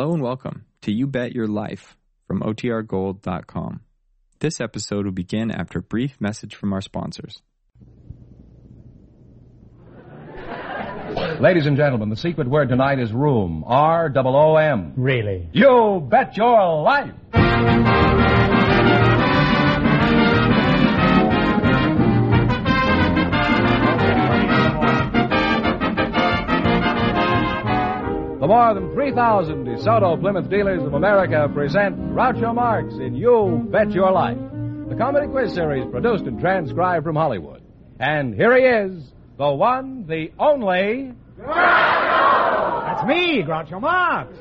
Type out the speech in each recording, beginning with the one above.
Hello and welcome to You Bet Your Life from OTRGold.com. This episode will begin after a brief message from our sponsors. Ladies and gentlemen, the secret word tonight is room. R O O M. Really? You bet your life. More than 3,000 DeSoto Plymouth dealers of America present Groucho Marx in You Bet Your Life, the comedy quiz series produced and transcribed from Hollywood. And here he is, the one, the only. That's me, Groucho Marx.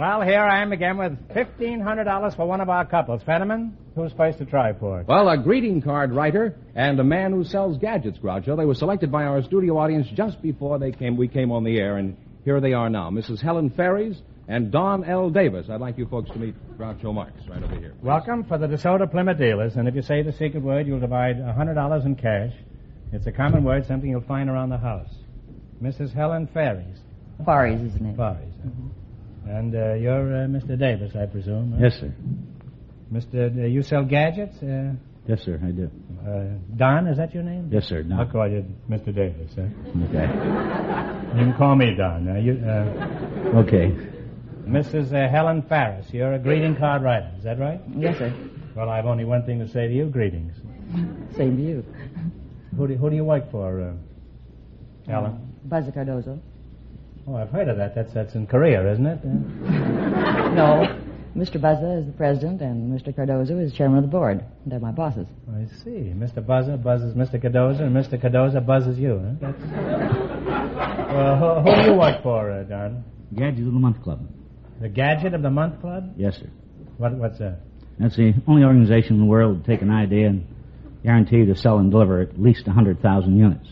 Well, here I am again with $1,500 for one of our couples. Fenneman, who's supposed to try for it? Well, a greeting card writer and a man who sells gadgets, Groucho. They were selected by our studio audience just before they came. We came on the air, and here they are now. Mrs. Helen Ferries and Don L. Davis. I'd like you folks to meet Groucho Marx right over here. Welcome for the DeSoto Plymouth dealers, and if you say the secret word, you'll divide $100 in cash. It's a common word, something you'll find around the house. Mrs. Helen Ferries. Faris is his name. Ferries. And uh, you're uh, Mr. Davis, I presume. huh? Yes, sir. Mr. D- you sell gadgets? Uh, Yes, sir, I do. uh, Don, is that your name? Yes, sir. I'll No. call you Mr. Davis. Huh? Okay. You can call me Don. Uh, you, uh, Okay. Mrs. Uh, Helen Farris, you're a greeting card writer. Is that right? Yes, sir. Well, I've only one thing to say to you. Greetings. Same to you. Who do, who do you work for, uh, Helen? Buzza Cardozo. Oh, I've heard of that. That's that's in Korea, isn't it? No. Mr. Buzza is the president, and Mr. Cardozo is chairman of the board. They're my bosses. I see. Mr. Buzzer buzzes Mr. Cardozo, and Mr. Cardozo buzzes you. Huh? That's... well, who, who do you work for, uh, Don? Gadget of the Month Club. The Gadget of the Month Club? Yes, sir. What, what's that? That's the only organization in the world to take an idea and guarantee to sell and deliver at least 100,000 units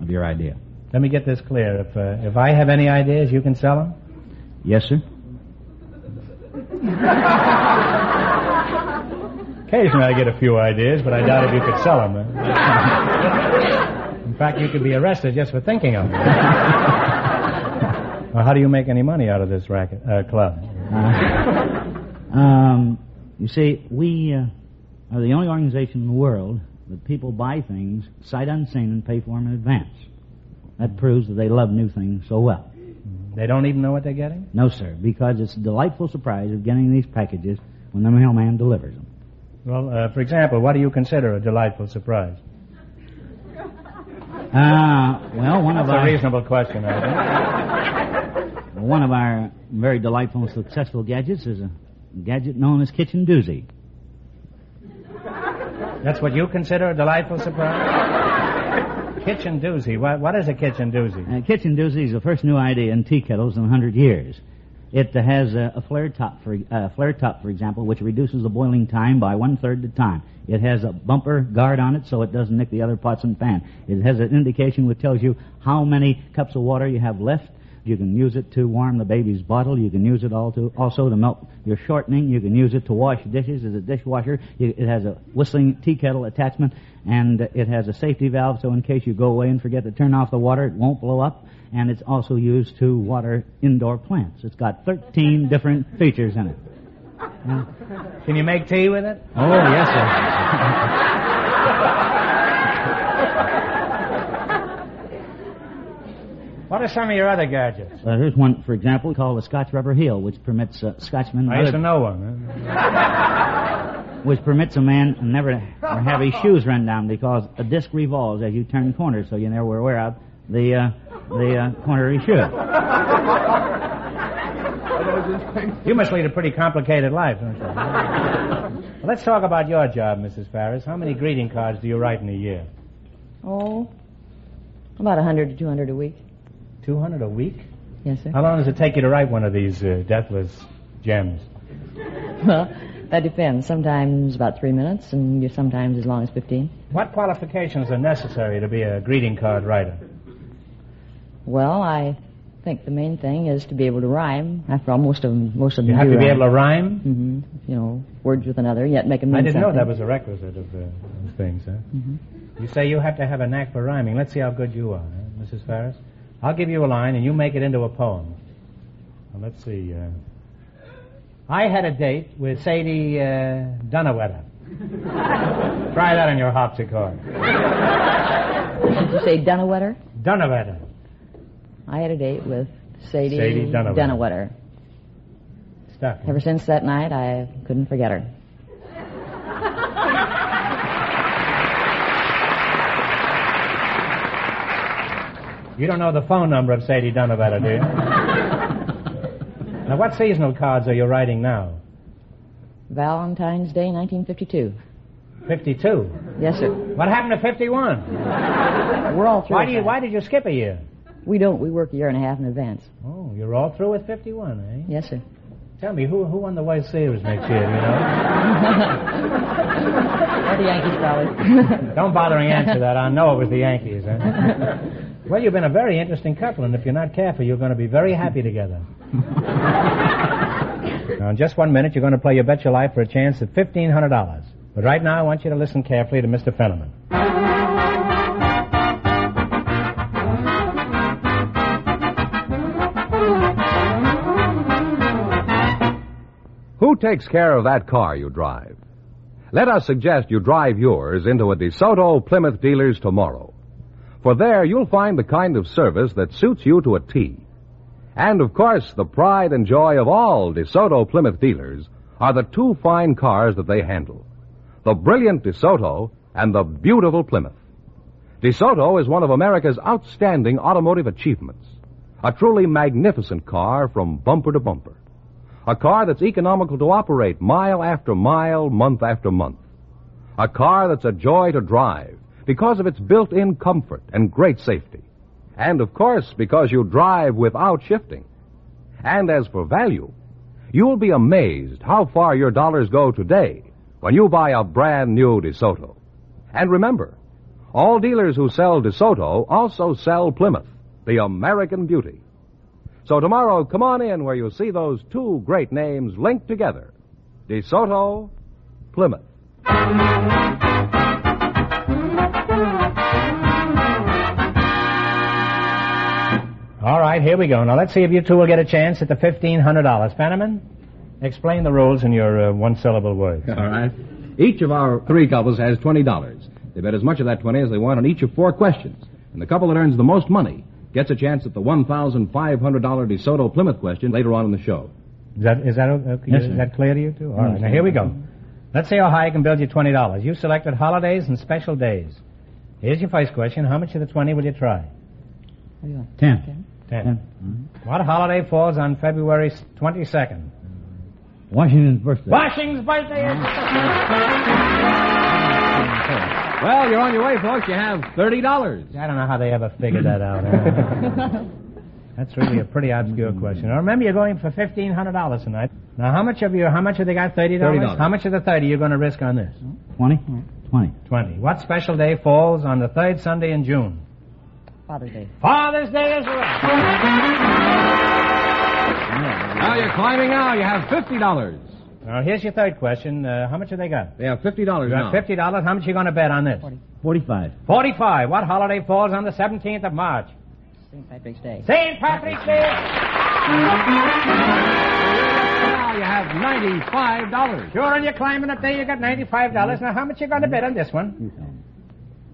of your idea. Let me get this clear. If uh, if I have any ideas, you can sell them. Yes, sir. Occasionally, I get a few ideas, but I doubt if you could sell them. In fact, you could be arrested just for thinking of them. well, how do you make any money out of this racket uh, club? Um, you see, we uh, are the only organization in the world that people buy things sight unseen and pay for them in advance. That proves that they love new things so well. They don't even know what they're getting. No, sir, because it's a delightful surprise of getting these packages when the mailman delivers them. Well, uh, for example, what do you consider a delightful surprise? Uh, well, one of That's a our reasonable question, I think. one of our very delightful and successful gadgets is a gadget known as kitchen doozy. That's what you consider a delightful surprise? Kitchen doozy. What, what is a kitchen doozy? Uh, kitchen doozy is the first new idea in tea kettles in a hundred years. It uh, has a, a flare top, for uh, flare top, for example, which reduces the boiling time by one third the time. It has a bumper guard on it, so it doesn't nick the other pots and pan. It has an indication which tells you how many cups of water you have left. You can use it to warm the baby's bottle. You can use it all to, also to melt your shortening. You can use it to wash dishes as a dishwasher. It has a whistling tea kettle attachment, and it has a safety valve, so in case you go away and forget to turn off the water, it won't blow up. And it's also used to water indoor plants. It's got 13 different features in it. Can you make tea with it? Oh, yes, sir. What are some of your other gadgets? Uh, here's one, for example, called the Scotch Rubber Heel, which permits uh, Scotchmen, I used to know one. which permits a man to never have his shoes run down because a disc revolves as you turn corners, so you never wear out the uh, the uh, corner of your shoe. You must lead a pretty complicated life, don't you? well, let's talk about your job, Mrs. Farris. How many greeting cards do you write in a year? Oh, about a 100 to 200 a week. 200 a week? Yes, sir. How long does it take you to write one of these uh, deathless gems? Well, that depends. Sometimes about three minutes, and you're sometimes as long as 15. What qualifications are necessary to be a greeting card writer? Well, I think the main thing is to be able to rhyme. After all, most of them, most of them You have to be able to rhyme? hmm You know, words with another, yet make them I didn't know that was a requisite of, uh, things, huh? You say you have to have a knack for rhyming. Let's see how good you are, huh, Mrs. Ferris. I'll give you a line and you make it into a poem. Well, let's see. Uh, I had a date with Sadie uh, Dunawetter. Try that on your harpsichord. Did you say Dunawetter? Dunawetter. I had a date with Sadie, Sadie. Stuff. Ever since that night, I couldn't forget her. You don't know the phone number of Sadie Dunawetter, do you? now, what seasonal cards are you writing now? Valentine's Day, 1952. 52. Yes, sir. What happened to 51? We're all through. Why do you, why did you skip a year? We don't. We work a year and a half in advance. Oh, you're all through with 51, eh? Yes, sir. Tell me, who who won the White Series next year, you know? Or the Yankees, probably. Don't bother and answer that. I know it was the Yankees, huh? Well, you've been a very interesting couple, and if you're not careful, you're going to be very happy together. now, in just one minute, you're going to play your Bet Your Life for a chance at $1,500. But right now, I want you to listen carefully to Mr. Fenneman. Who takes care of that car you drive? Let us suggest you drive yours into a DeSoto Plymouth dealer's tomorrow. For there you'll find the kind of service that suits you to a T. And of course, the pride and joy of all DeSoto Plymouth dealers are the two fine cars that they handle. The brilliant DeSoto and the beautiful Plymouth. DeSoto is one of America's outstanding automotive achievements. A truly magnificent car from bumper to bumper. A car that's economical to operate mile after mile, month after month. A car that's a joy to drive because of its built-in comfort and great safety. And of course, because you drive without shifting. And as for value, you'll be amazed how far your dollars go today when you buy a brand new DeSoto. And remember, all dealers who sell DeSoto also sell Plymouth, the American beauty. So tomorrow, come on in where you'll see those two great names linked together. DeSoto, Plymouth. All right, here we go. Now let's see if you two will get a chance at the $1,500. Fenneman, explain the rules in your uh, one-syllable words. All right. Each of our three couples has $20. They bet as much of that 20 as they want on each of four questions. And the couple that earns the most money gets a chance at the $1,500 DeSoto Plymouth question later on in the show. Is that, is that, okay, yes, is that clear to you two? All right, now here we go. Let's see how high you can build your $20. You selected holidays and special days. Here's your first question. How much of the 20 will you try? Ten. Ten. 10. Mm-hmm. What holiday falls on February 22nd? Washington's birthday. Washington's birthday. Mm-hmm. Well, you're on your way, folks. You have $30. I don't know how they ever figured that out. Huh? That's really a pretty obscure question. I remember, you're going for $1,500 tonight. Now, how much of you, how much have they got? $30. How much of the 30 you're going to risk on this? 20 20 20. What special day falls on the third Sunday in June? Father's Day. Father's Day is right. Now you're climbing now. You have $50. Now, here's your third question. Uh, how much have they got? They have $50 You now. got $50. How much you going to bet on this? Forty-five. 45. What holiday falls on the 17th of March? St. Patrick's Day. St. Patrick's Day. Now you have $95. Sure, and you're climbing up there. You got $95. Now, how much you going to bet on this one?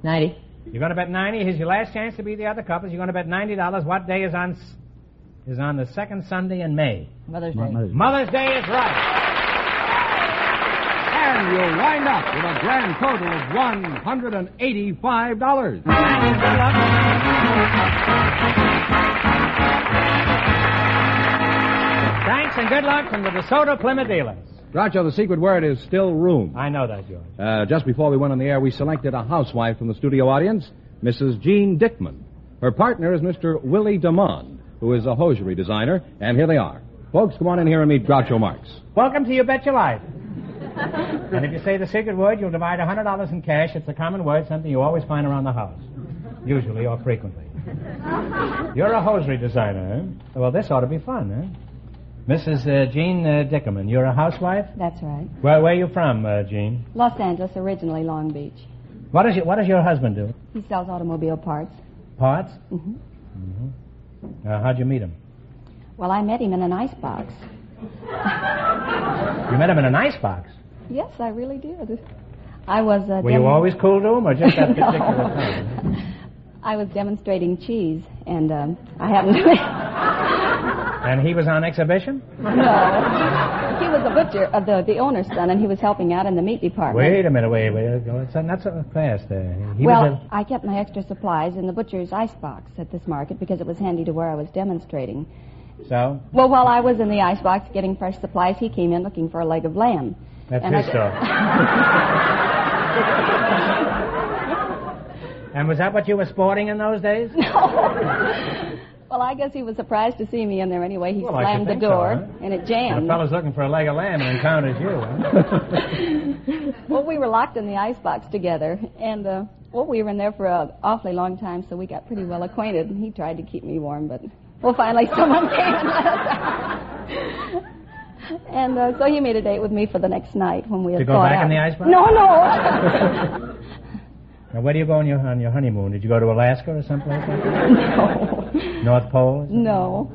90. You're going to bet 90. Here's your last chance to be the other couples. You're going to bet $90. What day is on s- is on the second Sunday in May? Mother's Day. Mother's- Mother's Day is right. And you'll wind up with a grand total of $185. Thanks and good luck from the DeSoto Plymouth dealers. Groucho, the secret word is still room. I know that, George. Uh, just before we went on the air, we selected a housewife from the studio audience, Mrs. Jean Dickman. Her partner is Mr. Willie Demond, who is a hosiery designer, and here they are. Folks, come on in here and meet Groucho Marx. Welcome to You Bet Your Life. and if you say the secret word, you'll divide $100 in cash. It's a common word, something you always find around the house, usually or frequently. You're a hosiery designer, eh? Well, this ought to be fun, eh? Mrs. Uh, Jean uh, Dickerman, you're a housewife? That's right. Where, where are you from, uh, Jean? Los Angeles, originally Long Beach. What does, your, what does your husband do? He sells automobile parts. Parts? hmm Mm-hmm. Uh, how'd you meet him? Well, I met him in an icebox. You met him in an icebox. Yes, I really did. I was. Uh, Were you always cool to him, or just that No. particular time? I was demonstrating cheese, and um, I happened to. And he was on exhibition? no, he was a butcher, uh, the the owner's son, and he was helping out in the meat department. Wait a minute, wait, wait. It's not so fast there. He well, was I kept my extra supplies in the butcher's icebox at this market because it was handy to where I was demonstrating. so? Well, while I was in the icebox getting fresh supplies, he came in looking for a leg of lamb. That's And his I- stuff. and was that what you were sporting in those days? Well, I guess he was surprised to see me in there anyway. He Well, slammed the think so, door, huh? and it jammed. The fellow's looking for a leg of lamb and encounters you. Huh? well, we were locked in the icebox together, and uh, well, we were in there for an awfully long time, so we got pretty well acquainted. And he tried to keep me warm, but well, finally someone came and let us out. And uh, so he made a date with me for the next night when we had To go back out. in the icebox? No, no. Now, where do you go on your, on your honeymoon? Did you go to Alaska or someplace like that? no. North Pole? No.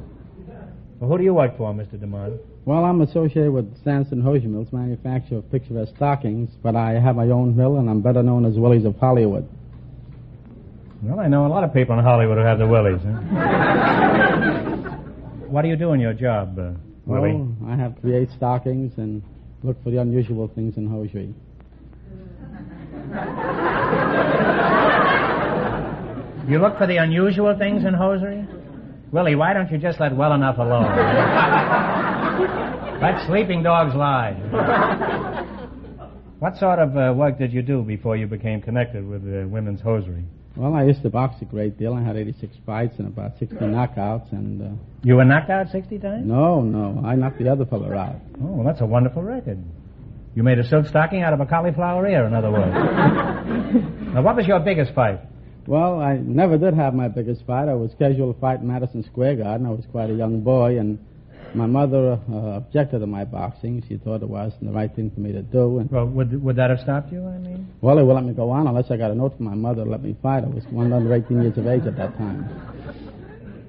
Well, who do you work for, Mr. DeMont? Well, I'm associated with Sanson Hosiery Mills, manufacturer of picturesque stockings, but I have my own mill, and I'm better known as Willie's of Hollywood. Well, I know a lot of people in Hollywood who have the willies. Huh? what do you do in your job, uh, Willie? Well, I have create stockings and look for the unusual things in hosiery. You look for the unusual things in hosiery? Willie, why don't you just let well enough alone? let sleeping dogs lie. what sort of uh, work did you do before you became connected with uh, women's hosiery? Well, I used to box a great deal. I had 86 fights and about 60 knockouts, and uh, You were knocked out 60 times? no, no, I knocked the other fella out. Oh, well, that's a wonderful record. You made a silk stocking out of a cauliflower ear, in other words. now, what was your biggest fight? Well, I never did have my biggest fight. I was scheduled to fight in Madison Square Garden. I was quite a young boy, and my mother uh, objected to my boxing. She thought it wasn't the right thing for me to do, and Well, would, would that have stopped you, I mean? Well, they wouldn't let me go on unless I got a note from my mother to let me fight. I was one under 18 years of age at that time.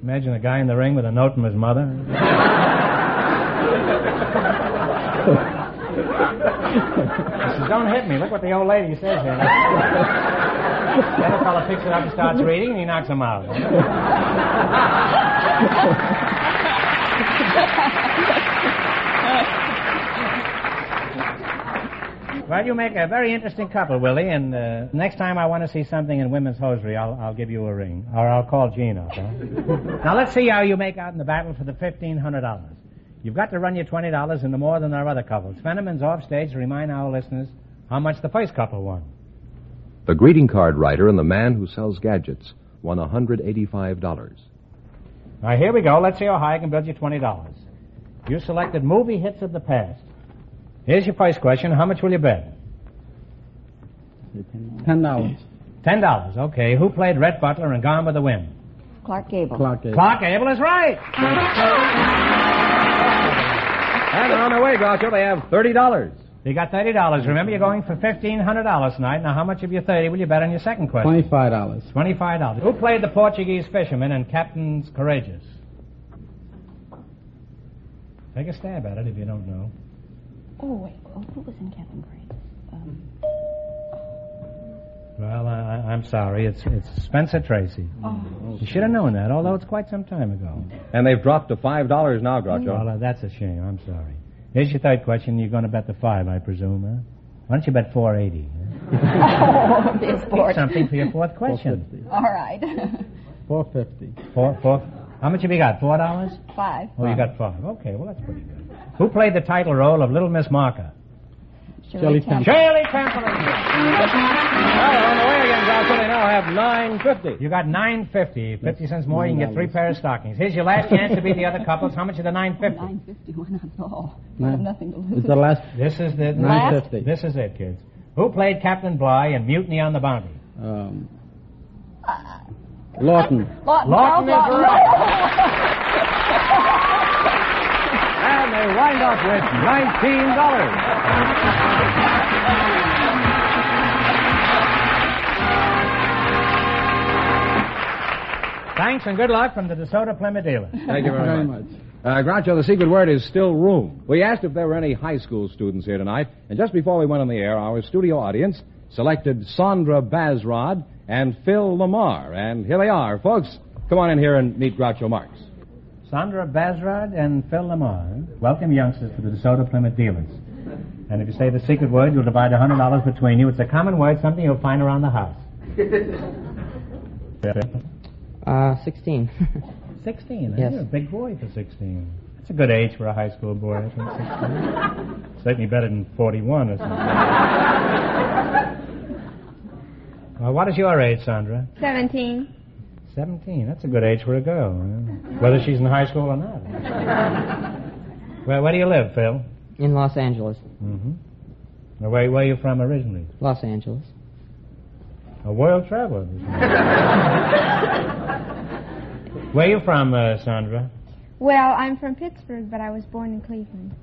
Imagine a guy in the ring with a note from his mother. He says, don't hit me. Look what the old lady says here. then a fellow picks it up and starts reading, and he knocks him out. Well, you make a very interesting couple, Willie, and uh, next time I want to see something in women's hosiery, I'll, I'll give you a ring. Or I'll call up, huh? now, let's see how you make out in the battle for the $1,500. You've got to run your $20 into more than our other couples. Fenneman's off stage to remind our listeners how much the first couple won. The greeting card writer and the man who sells gadgets won $185. Now, here we go. Let's see how high I can build you $20. You selected movie hits of the past. Here's your first question. How much will you bet? Ten dollars. Ten dollars. Okay. Who played Rhett Butler in Gone with the Wind? Clark Gable. Clark Gable. Clark Gable is right. And on their way, Groucho, they have $30. You got thirty dollars. Remember, you're going for fifteen hundred dollars tonight. Now, how much of your thirty will you bet on your second question? Twenty-five dollars. Twenty-five dollars. Who played the Portuguese fisherman in Captains Courageous? Take a stab at it if you don't know. Oh, wait. Oh, who was in Captain Grace? Um, Well, I, I- I'm sorry. It's it's Spencer Tracy. oh. You should have known that, although it's quite some time ago. And they've dropped to $5 now, Groucho. Well, uh, that's a shame. I'm sorry. Here's your third question. You're going to bet the five, I presume, huh? Why don't you bet four eighty? oh, this Keep something for your fourth question. All right. Four fifty. Four, four. How much have you got? Four dollars? Five. Oh, you got five. Okay, well that's pretty good. Who played the title role of Little Miss Marker? Shirley Temple. Shirley Temple. Well, on the way again, Groucho, they now have 950 You got nine fifty. Fifty cents more, you can get three pairs of stockings. Here's your last chance to beat the other couples. How much of the nine fifty? Nine fifty. Why not? Oh, I have nothing to lose. Is the last This is the nine Last? This is it, kids. Who played Captain Bligh in Mutiny on the Bounty? Um, Laughton. Laughton, Laughton Charles is Laughton. And they wind up with $19. Thanks and good luck from the DeSoto Plymouth dealer. Thank you very, Very much. much. Uh, Groucho, the secret word is still room. We asked if there were any high school students here tonight, and just before we went on the air, our studio audience selected Sandra Bazrod and Phil Lamar. And here they are, folks. Come on in here and meet Groucho Marx. Sandra Bazrod and Phil Lamar. Welcome, youngsters, to the DeSoto Plymouth dealers. And if you say the secret word, you'll divide $100 between you. It's a common word, something you'll find around the house. Uh, 16. 16. Yes. You're a big boy for 16. That's a good age for a high school boy, I think, 16. Certainly better than 41 or something. well, what is your age, Sandra? 17. 17. That's a good age for a girl, whether she's in high school or not. well, where do you live, Phil? In Los Angeles. Mm-hmm. Where, where are you from originally? Los Angeles. A world traveler. where are you from, uh, Sandra? Well, I'm from Pittsburgh, but I was born in Cleveland.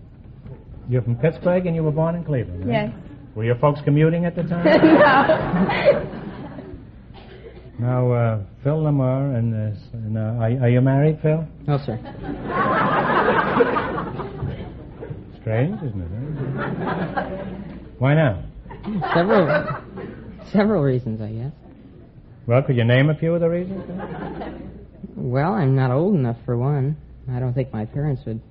You're from Pittsburgh and you were born in Cleveland. huh? Yes. Were your folks commuting at the time? no. Now, uh, Phil Lamar and, uh, and uh, are, are you married, Phil? No, sir. Strange, isn't it? Why not? Several, several reasons, I guess. Well, could you name a few of the reasons? Well, I'm not old enough for one. I don't think my parents would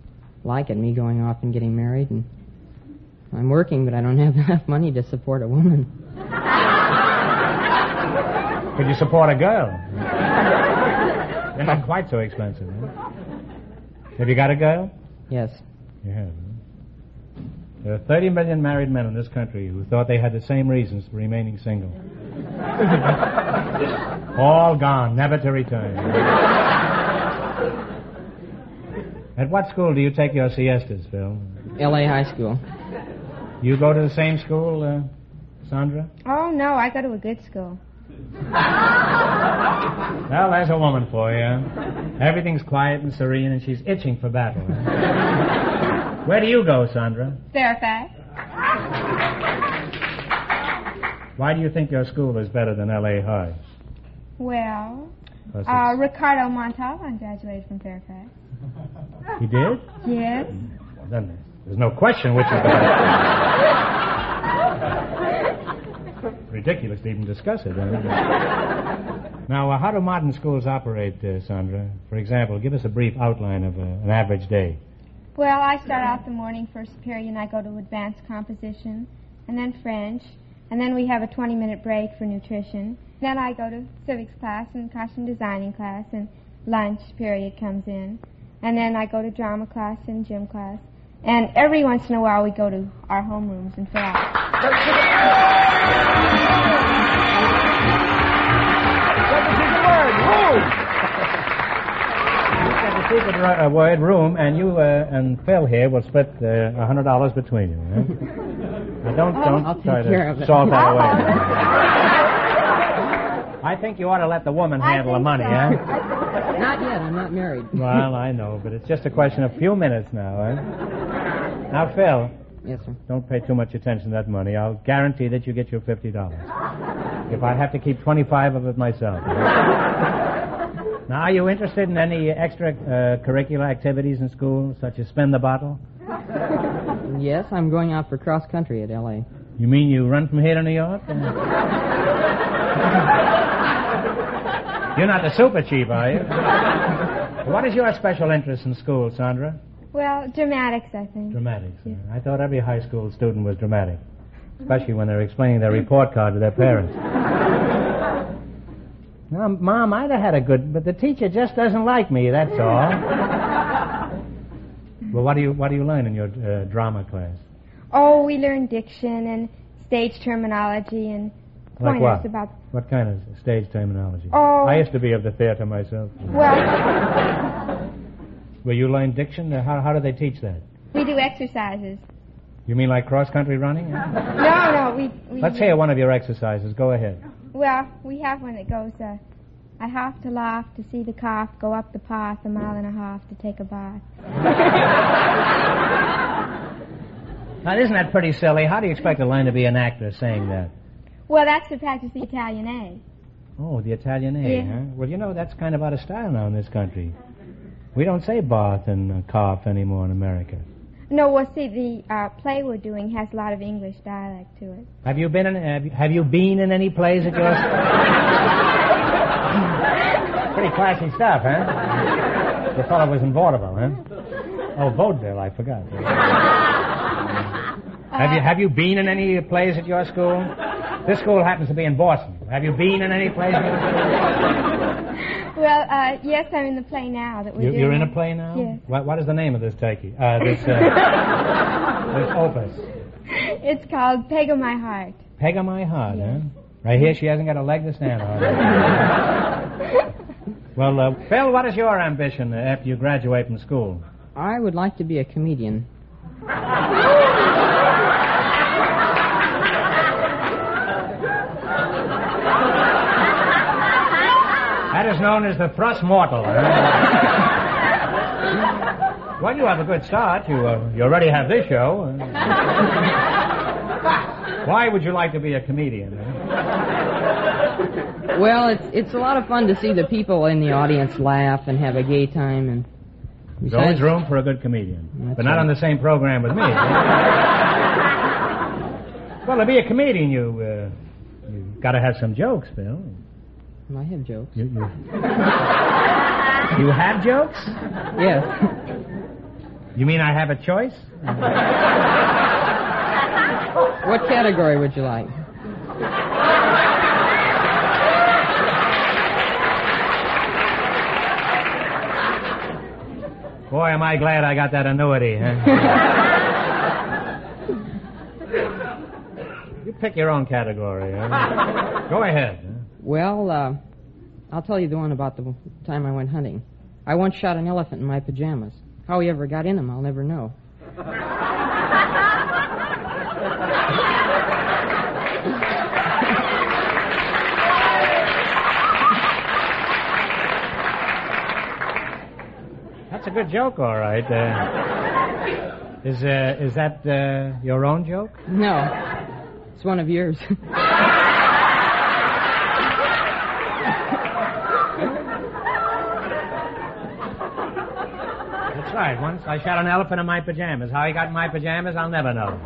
like it, me going off and getting married, and I'm working, but I don't have enough money to support a woman. Could you support a girl? They're not quite so expensive. Huh? Have you got a girl? Yes. You have. Huh? There are 30 million married men in this country who thought they had the same reasons for remaining single. All gone, never to return. At what school do you take your siestas, Phil? L.A. High School. You go to the same school, uh, Sandra? Oh, no, I go to a good school. Well, there's a woman for you. Everything's quiet and serene, and she's itching for battle. Where do you go, Sandra? Fairfax. Why do you think your school is better than L.A. High? Well, uh, Ricardo Montalban graduated from Fairfax. he did? Yes. Well, then there's no question which is better. Ridiculous to even discuss it. now, uh, how do modern schools operate, uh, Sandra? For example, give us a brief outline of uh, an average day. Well, I start out the morning first period and I go to advanced composition and then French. And then we have a 20 minute break for nutrition. Then I go to civics class and costume designing class and lunch period comes in. And then I go to drama class and gym class. And every once in a while we go to our homerooms and fill out. Secret uh, word room, and you uh, and Phil here will split uh, a hundred dollars between you. Now don't don't I'll try to of salt that away. I think you ought to let the woman handle the money, so. huh? Not yet. I'm not married. Well, I know, but it's just a question of a few minutes now, huh? Now, Phil, Yes, sir. don't pay too much attention to that money. I'll guarantee that you get your fifty dollars. If I have to keep twenty-five of it myself. now, are you interested in any extra uh, curricular activities in school, such as spin the bottle? Yes, I'm going out for cross country at L.A. You mean you run from here to New York? You're not the super chief, are you? what is your special interest in school, Sandra? Well, dramatics, I think. Dramatics. uh, I thought every high school student was dramatic, especially when they're explaining their report card to their parents. now, Mom, I'd have had a good, but the teacher just doesn't like me. That's all. well, what do you what do you learn in your uh, drama class? Oh, we learn diction and stage terminology and Like pointers what? about. What kind of stage terminology? Oh. I used to be of the theater myself. Well, Well, you learn diction. How how do they teach that? we do exercises. You mean like cross country running? No, no, we. we Let's hear one of your exercises. Go ahead. Well, we have one that goes. Uh, I have to laugh to see the calf go up the path a mile and a half to take a bath. Now, isn't that pretty silly? How do you expect to learn to be an actor saying that? Well, that's to practice the Italian A. Oh, the Italian A, Yeah. huh? Well, you know, that's kind of out of style now in this country. We don't say bath and uh, cough anymore in America. No, well, see, the uh, play we're doing has a lot of English dialect to it. Have you been in? Have you, have you been in any plays at yours? Pretty classy stuff, huh? The fellow was in vaudeville, huh? Oh, vaudeville, I forgot. have you have you been in any plays at your school? This school happens to be in Boston. Have you been in any plays? Well, uh, yes, I'm in the play now that we're You, doing. you're in a play now. Yes. What, what is the name of this turkey? Uh, this uh, this opus. It's called Peg of My Heart. Peg of my heart, huh? Right here, she hasn't got a leg to stand on. well, uh, Phil, what is your ambition uh, after you graduate from school? I would like to be a comedian. That is known as the thrust mortal. huh? well, you have a good start. You uh, you already have this show. Why would you like to be a comedian? huh? Well, it's it's a lot of fun to see the people in the audience laugh and have a gay time, and There's always room for a good comedian, but not right. on the same program with me. well, to be a comedian, you uh, you got to have some jokes, Phil. I have jokes. You, you, you have jokes? Yes. You mean I have a choice? What category would you like? Boy, am I glad I got that annuity. Huh? you pick your own category. Huh? Go ahead. Well, uh, I'll tell you the one about the time I went hunting. I once shot an elephant in my pajamas. How he ever got in them, I'll never know. That's a good joke, all right. Uh, is uh, is that uh, your own joke? No, it's one of yours. right. Once I shot an elephant in my pajamas. How he got in my pajamas, I'll never know.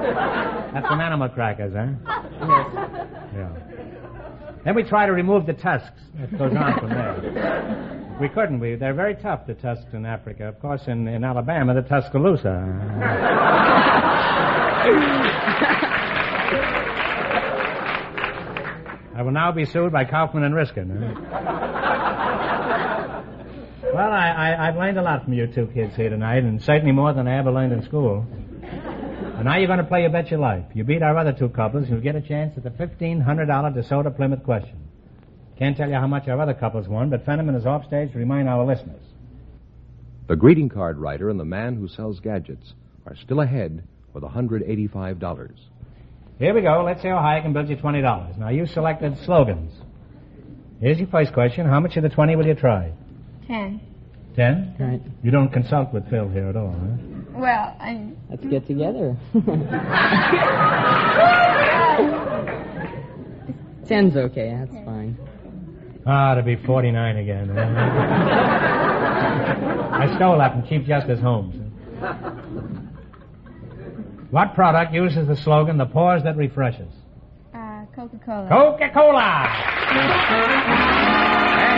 That's some animal crackers, huh? yes. Yeah. Then we try to remove the tusks. It goes on from there. We couldn't. We they're very tough. The tusks in Africa. Of course, in, in Alabama, the Tuscaloosa. I will now be sued by Kaufman and Ryskind. huh? Well, I, I, I've learned a lot from you two kids here tonight, and certainly more than I ever learned in school. And now you're going to play You Bet Your Life. You beat our other two couples, you'll get a chance at the $1,500 DeSoto Plymouth question. Can't tell you how much our other couples won, but Fenneman is off stage to remind our listeners. The greeting card writer and the man who sells gadgets are still ahead with $185. Here we go. Let's see how high I can build you $20. Now, you selected slogans. Here's your first question. How much of the 20 will you try? Ten. 10? Right. You don't consult with Phil here at all, huh? Well, I'm. Let's get together. Ten's okay. That's fine. Ah, to be 49 again. huh? I stole that from Chief Justice Holmes. What product uses the slogan, the pause that refreshes? Uh, Coca-Cola. Coca-Cola!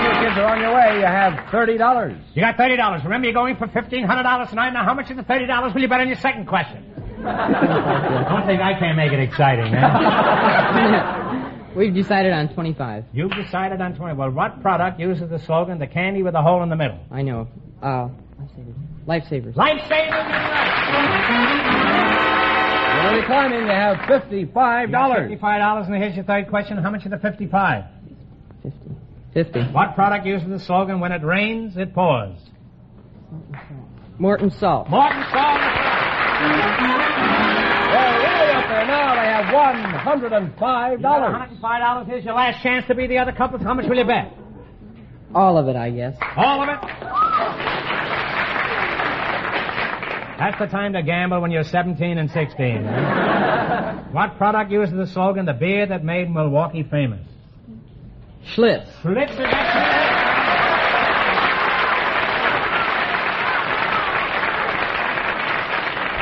And you kids are on your way. You have $30. You got $30. Remember, you're going for $1,500 tonight. Now, how much of the $30 will you bet on your second question? Don't think I can't make it exciting, huh? We've decided on 25. You've decided on 20. Well, what product uses the slogan, the candy with a hole in the middle? I know. Uh, lifesavers. Lifesavers! You're really climbing. You have $55. $55, and here's your third question. How much of the 55? 50. 50. What product uses the slogan, when it rains, it pours? Morton salt. Morton Salt. They're way up there now. They have $105. $105. Here's your last chance to be the other couple. How much will you bet? All of it, I guess. All of it? That's the time to gamble when you're 17 and 16. what product uses the slogan, the beer that made Milwaukee famous? Schlitz. Schlitz is excellent.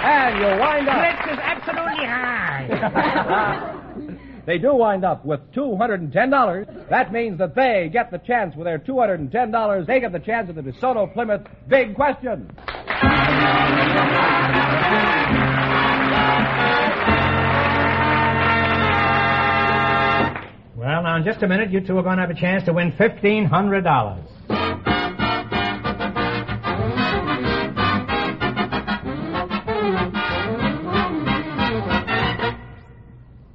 And you wind up. Schlitz is absolutely high. They do wind up with $210. That means that they get the chance with their $210. They get the chance at the DeSoto Plymouth Big Question. Well, now, in just a minute, you two are going to have a chance to win $1,500.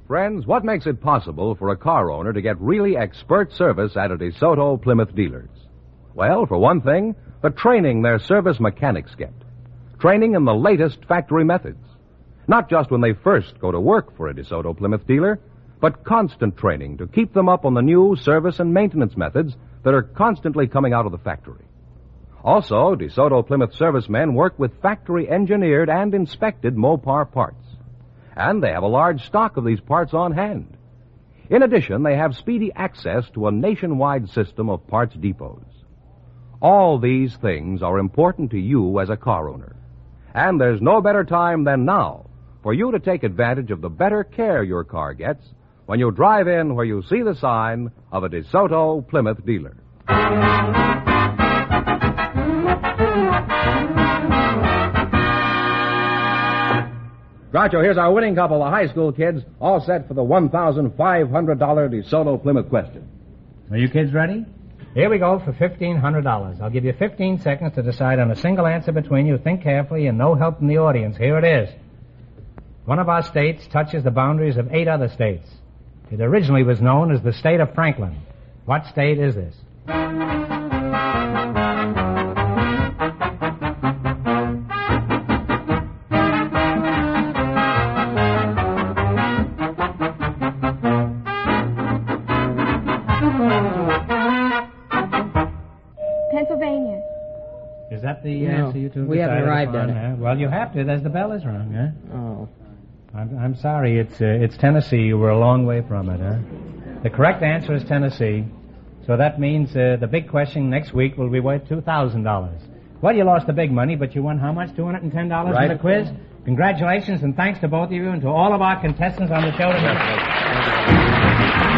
Friends, what makes it possible for a car owner to get really expert service at a DeSoto Plymouth dealers? Well, for one thing, the training their service mechanics get. Training in the latest factory methods. Not just when they first go to work for a DeSoto Plymouth dealer, but constant training to keep them up on the new service and maintenance methods that are constantly coming out of the factory. Also, DeSoto Plymouth servicemen work with factory engineered and inspected Mopar parts and they have a large stock of these parts on hand. In addition, they have speedy access to a nationwide system of parts depots. All these things are important to you as a car owner. And there's no better time than now for you to take advantage of the better care your car gets when you drive in where you see the sign of a DeSoto Plymouth dealer. Groucho, here's our winning couple, the high school kids, all set for the $1,500 DeSoto Plymouth question. Are you kids ready? Here we go for $1,500. I'll give you 15 seconds to decide on a single answer between you. Think carefully and no help from the audience. Here it is. One of our states touches the boundaries of eight other states. It originally was known as the state of Franklin. What state is this? Pennsylvania. Is that the No, answer you two we haven't arrived upon, at it. huh? Well, you have to, as the bell is rung, huh? Oh. I'm, I'm sorry, it's, uh, it's Tennessee. You were a long way from it, huh? The correct answer is Tennessee. So that means uh, the big question next week will be worth $2,000. Well, you lost the big money, but you won how much? $210 Right. in the quiz? Congratulations and thanks to both of you and to all of our contestants on the show tonight.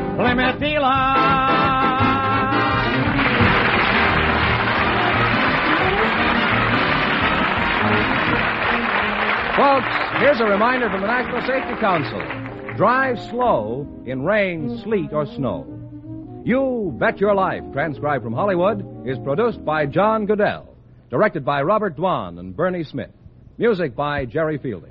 Plymouth dealer. Folks, here's a reminder from the National Safety Council. Drive slow in rain, sleet, or snow. You Bet Your Life, transcribed from Hollywood, is produced by John Guedel, directed by Robert Dwan and Bernie Smith. Music by Jerry Fielding.